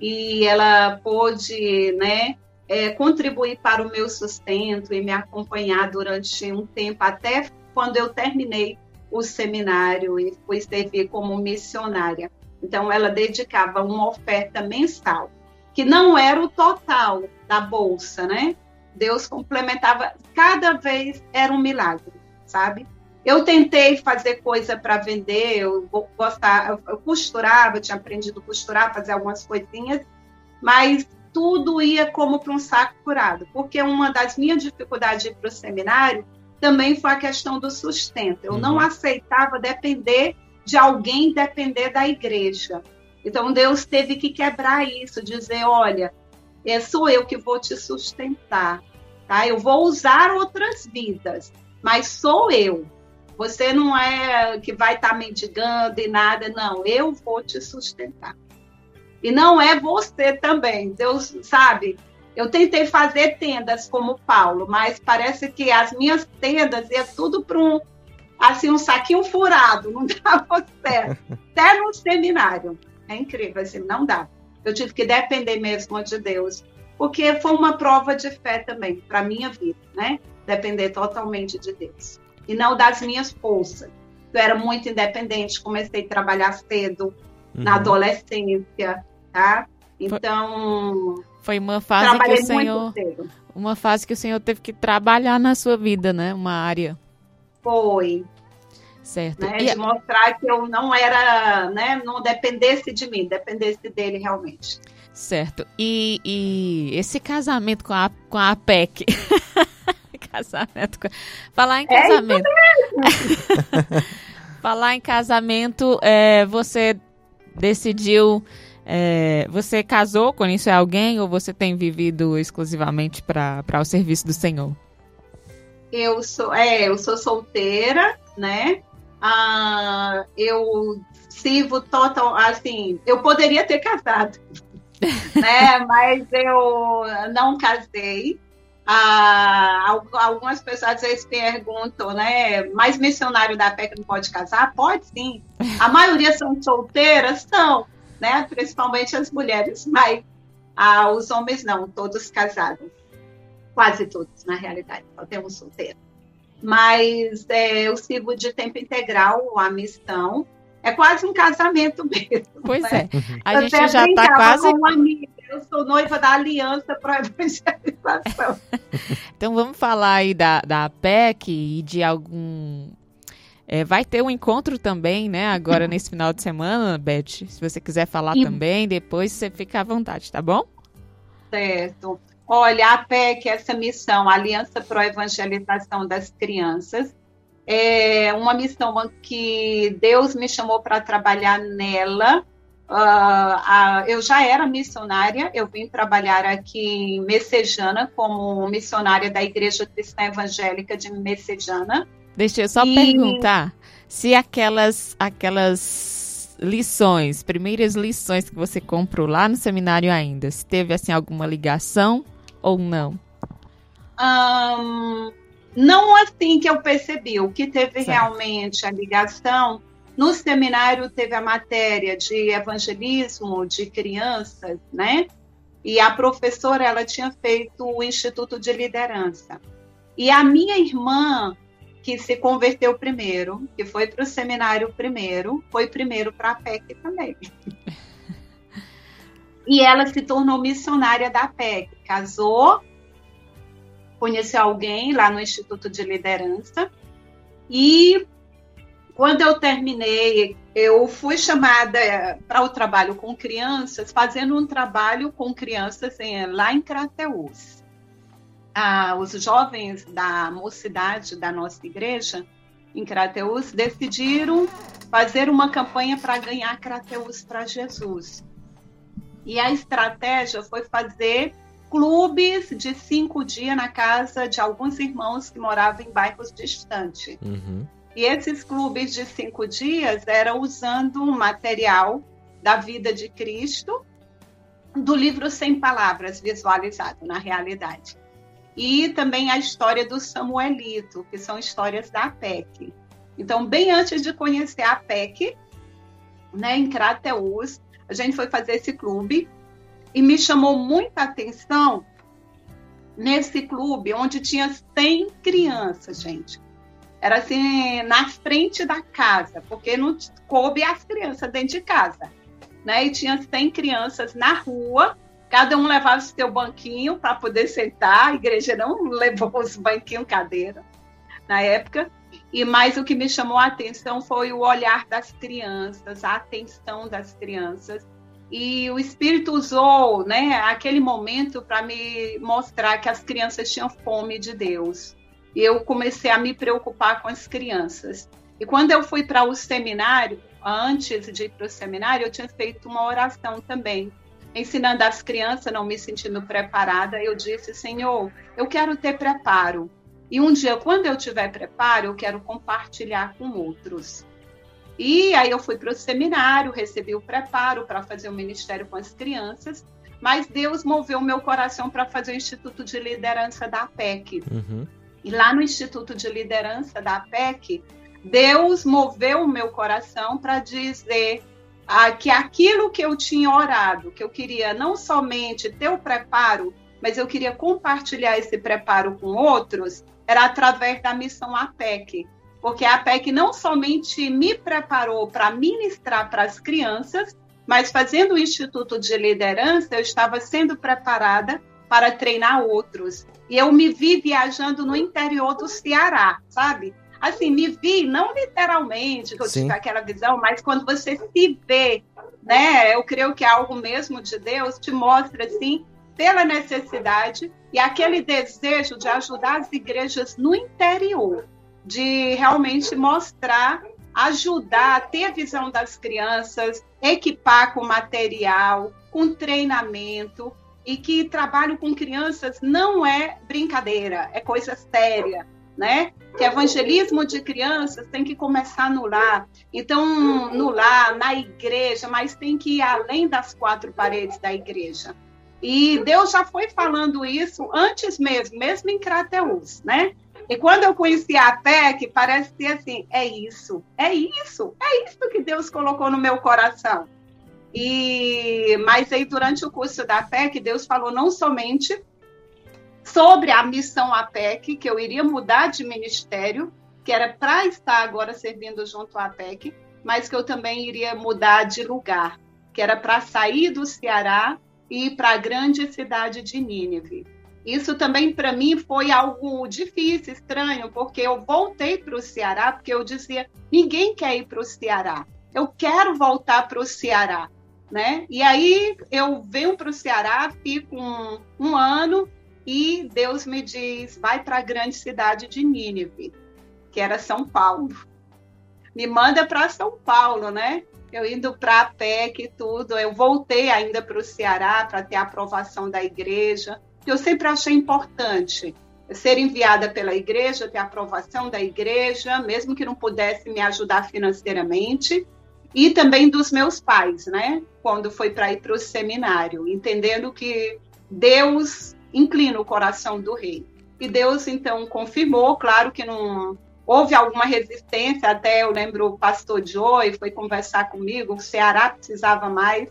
E ela pôde, né, é, contribuir para o meu sustento e me acompanhar durante um tempo, até quando eu terminei o seminário e fui servir como missionária. Então, ela dedicava uma oferta mensal, que não era o total da bolsa, né? Deus complementava, cada vez era um milagre, sabe? Eu tentei fazer coisa para vender, eu gostava, eu costurava, eu tinha aprendido a costurar, fazer algumas coisinhas, mas tudo ia como para um saco curado, porque uma das minhas dificuldades para o seminário também foi a questão do sustento. Eu uhum. não aceitava depender de alguém, depender da igreja. Então Deus teve que quebrar isso, dizer, olha, é, sou eu que vou te sustentar, tá? Eu vou usar outras vidas, mas sou eu. Você não é que vai estar tá mendigando e nada, não. Eu vou te sustentar. E não é você também. Deus sabe. Eu tentei fazer tendas como Paulo, mas parece que as minhas tendas ia tudo para um assim um saquinho furado, não dava certo. Até no seminário. É incrível, assim, não dá. Eu tive que depender mesmo de Deus, porque foi uma prova de fé também para minha vida, né? Depender totalmente de Deus e não das minhas forças. Eu era muito independente, comecei a trabalhar cedo uhum. na adolescência, tá? Então foi uma fase que o Senhor uma fase que o Senhor teve que trabalhar na sua vida, né? Uma área. Foi, Certo. Né, e... De mostrar que eu não era, né, não dependesse de mim, dependesse dele realmente. Certo. E, e esse casamento com a, com a PEC. casamento com... Falar em é casamento. É Falar em casamento, é, você decidiu. É, você casou, conheceu alguém ou você tem vivido exclusivamente para o serviço do Senhor? Eu sou, é, eu sou solteira, né? ah, eu sirvo total, assim, eu poderia ter casado, né? Mas eu não casei. Ah, algumas pessoas às vezes perguntam, né? Mas missionário da PEC não pode casar? Pode sim. A maioria são solteiras? São, né? Principalmente as mulheres, mas ah, os homens não, todos casados. Quase todos, na realidade, só tem um solteiro mas é, eu sigo de tempo integral a missão. É quase um casamento mesmo. Pois né? é. A eu gente já está quase. Com amiga. Eu sou noiva da Aliança para a Evangelização. então vamos falar aí da, da PEC e de algum. É, vai ter um encontro também, né? Agora nesse final de semana, Beth. Se você quiser falar e... também, depois você fica à vontade, tá bom? Certo. Olha, a PEC, essa missão, Aliança Pro Evangelização das Crianças, é uma missão que Deus me chamou para trabalhar nela. Uh, uh, eu já era missionária, eu vim trabalhar aqui em Messejana como missionária da Igreja Cristã Evangélica de Messejana. Deixa eu só e... perguntar se aquelas aquelas lições, primeiras lições que você comprou lá no seminário ainda, se teve assim alguma ligação ou não? Um, não assim que eu percebi. O que teve certo. realmente a ligação no seminário teve a matéria de evangelismo de crianças, né? E a professora ela tinha feito o Instituto de Liderança. E a minha irmã que se converteu primeiro, que foi para o seminário primeiro, foi primeiro para a PEC também. e ela se tornou missionária da PEC, casou, conheceu alguém lá no Instituto de Liderança. E quando eu terminei, eu fui chamada eh, para o trabalho com crianças, fazendo um trabalho com crianças em, lá em Crateús ah, os jovens da mocidade da nossa igreja, em Crateus, decidiram fazer uma campanha para ganhar Crateus para Jesus. E a estratégia foi fazer clubes de cinco dias na casa de alguns irmãos que moravam em bairros distantes. Uhum. E esses clubes de cinco dias eram usando material da vida de Cristo, do livro Sem Palavras, visualizado na realidade e também a história do Samuelito, que são histórias da PEC. Então, bem antes de conhecer a PEC, né, em Crateus, a gente foi fazer esse clube e me chamou muita atenção nesse clube onde tinha 100 crianças, gente. Era assim, na frente da casa, porque não coube as crianças dentro de casa. Né? E tinha 100 crianças na rua Cada um levava o seu banquinho para poder sentar. A igreja não levou os banquinhos cadeira na época. E mais o que me chamou a atenção foi o olhar das crianças, a atenção das crianças. E o Espírito usou né, aquele momento para me mostrar que as crianças tinham fome de Deus. E eu comecei a me preocupar com as crianças. E quando eu fui para o seminário, antes de ir para o seminário, eu tinha feito uma oração também ensinando as crianças, não me sentindo preparada, eu disse, Senhor, eu quero ter preparo. E um dia, quando eu tiver preparo, eu quero compartilhar com outros. E aí eu fui para o seminário, recebi o preparo para fazer o ministério com as crianças, mas Deus moveu o meu coração para fazer o Instituto de Liderança da APEC. Uhum. E lá no Instituto de Liderança da APEC, Deus moveu o meu coração para dizer ah, que aquilo que eu tinha orado, que eu queria não somente ter o preparo, mas eu queria compartilhar esse preparo com outros, era através da missão APEC. Porque a APEC não somente me preparou para ministrar para as crianças, mas fazendo o Instituto de Liderança, eu estava sendo preparada para treinar outros. E eu me vi viajando no interior do Ceará, sabe? Assim, me vi, não literalmente, que eu tive aquela visão, mas quando você se vê, né, eu creio que é algo mesmo de Deus, te mostra, assim, pela necessidade e aquele desejo de ajudar as igrejas no interior, de realmente mostrar, ajudar, ter a visão das crianças, equipar com material, com treinamento, e que trabalho com crianças não é brincadeira, é coisa séria né? Que evangelismo de crianças tem que começar no lar. Então, no lar, na igreja, mas tem que ir além das quatro paredes da igreja. E Deus já foi falando isso antes mesmo, mesmo em Crateus, né? E quando eu conheci a PEC, parece ser assim, é isso, é isso, é isso que Deus colocou no meu coração. E mas aí durante o curso da PEC, Deus falou não somente sobre a missão APEC, que eu iria mudar de ministério, que era para estar agora servindo junto à APEC, mas que eu também iria mudar de lugar, que era para sair do Ceará e ir para a grande cidade de Nínive. Isso também para mim foi algo difícil, estranho, porque eu voltei para o Ceará, porque eu dizia: ninguém quer ir para o Ceará. Eu quero voltar para o Ceará. Né? E aí eu venho para o Ceará, fico um, um ano e Deus me diz: vai para a grande cidade de Nínive, que era São Paulo. Me manda para São Paulo, né? Eu indo para a PEC e tudo. Eu voltei ainda para o Ceará para ter a aprovação da igreja que eu sempre achei importante ser enviada pela igreja, ter a aprovação da igreja, mesmo que não pudesse me ajudar financeiramente, e também dos meus pais, né? Quando foi para ir para o seminário, entendendo que Deus inclina o coração do rei. E Deus então confirmou, claro que não houve alguma resistência, até eu lembro o pastor Joey foi conversar comigo, o Ceará precisava mais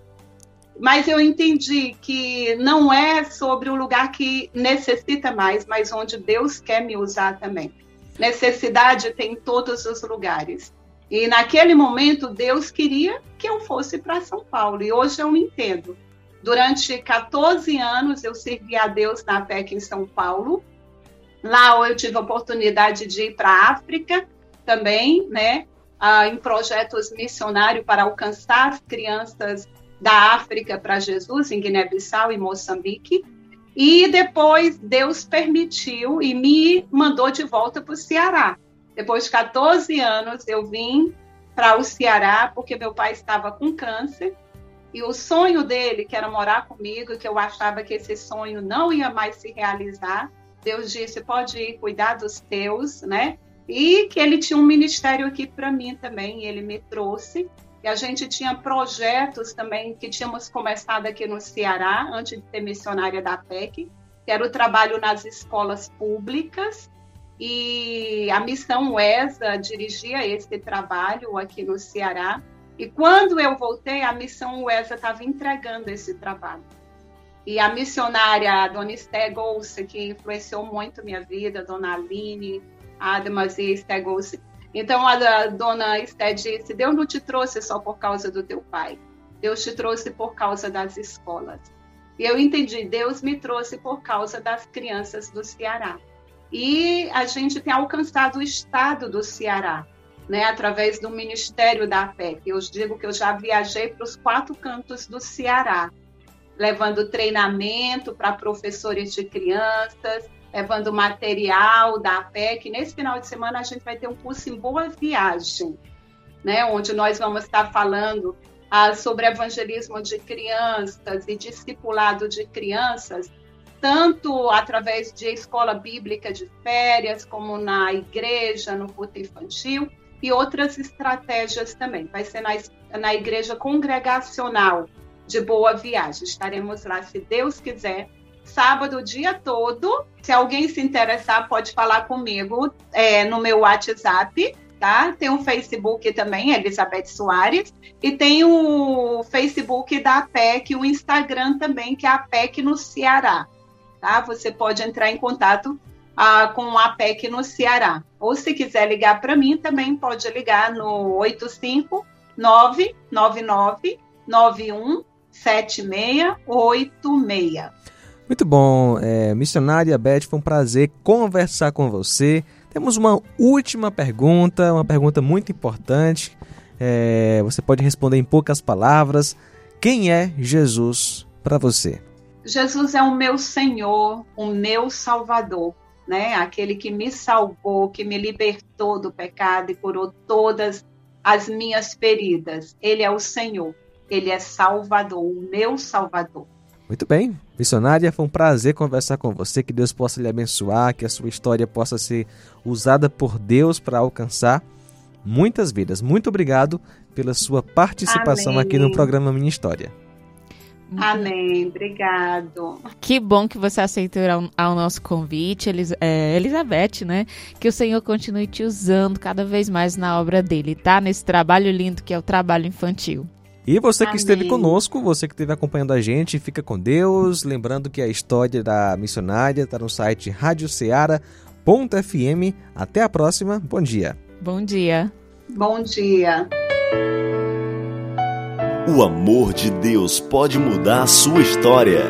mas eu entendi que não é sobre o lugar que necessita mais, mas onde Deus quer me usar também. Necessidade tem em todos os lugares. E naquele momento Deus queria que eu fosse para São Paulo. E hoje eu entendo. Durante 14 anos eu servi a Deus na PEC em São Paulo. Lá eu tive a oportunidade de ir para a África também, né? Ah, em projetos missionários para alcançar as crianças da África para Jesus, em Guiné-Bissau e Moçambique. E depois Deus permitiu e me mandou de volta para o Ceará. Depois de 14 anos, eu vim para o Ceará porque meu pai estava com câncer e o sonho dele, que era morar comigo, que eu achava que esse sonho não ia mais se realizar, Deus disse: pode ir cuidar dos teus, né? E que ele tinha um ministério aqui para mim também, ele me trouxe. E a gente tinha projetos também que tínhamos começado aqui no Ceará, antes de ser missionária da PEC, que era o trabalho nas escolas públicas. E a missão UESA dirigia esse trabalho aqui no Ceará. E quando eu voltei, a missão UESA estava entregando esse trabalho. E a missionária, dona Esté Golse, que influenciou muito minha vida, dona Aline, Adamas e Esté Golse, então a dona Esté disse: Deus não te trouxe só por causa do teu pai, Deus te trouxe por causa das escolas. E eu entendi: Deus me trouxe por causa das crianças do Ceará. E a gente tem alcançado o estado do Ceará, né, através do Ministério da Fé. Eu digo que eu já viajei para os quatro cantos do Ceará, levando treinamento para professores de crianças, levando material da APEC. Nesse final de semana a gente vai ter um curso em Boa Viagem, né, onde nós vamos estar falando ah, sobre evangelismo de crianças e discipulado de crianças, tanto através de escola bíblica de férias, como na igreja, no culto infantil, e outras estratégias também. Vai ser na, na igreja congregacional de Boa Viagem. Estaremos lá, se Deus quiser, sábado o dia todo. Se alguém se interessar, pode falar comigo é, no meu WhatsApp, tá? Tem o Facebook também, Elizabeth Soares, e tem o Facebook da APEC, o Instagram também, que é a APEC no Ceará, tá? Você pode entrar em contato ah, com a APEC no Ceará. Ou se quiser ligar para mim, também pode ligar no 85999 91 7686. Muito bom, é, missionária Beth, foi um prazer conversar com você. Temos uma última pergunta, uma pergunta muito importante. É, você pode responder em poucas palavras. Quem é Jesus para você? Jesus é o meu Senhor, o meu Salvador, né? Aquele que me salvou, que me libertou do pecado e curou todas as minhas feridas. Ele é o Senhor, ele é Salvador, o meu Salvador. Muito bem, missionária, foi um prazer conversar com você. Que Deus possa lhe abençoar, que a sua história possa ser usada por Deus para alcançar muitas vidas. Muito obrigado pela sua participação Amém. aqui no programa Minha História. Amém, obrigado. Que bom que você aceitou ao, ao nosso convite, Elis, é, Elizabeth, né? Que o Senhor continue te usando cada vez mais na obra dele, tá? Nesse trabalho lindo que é o trabalho infantil. E você que Amém. esteve conosco, você que esteve acompanhando a gente, fica com Deus. Lembrando que a história da missionária está no site radioceara.fm. Até a próxima. Bom dia. Bom dia. Bom dia. O amor de Deus pode mudar a sua história.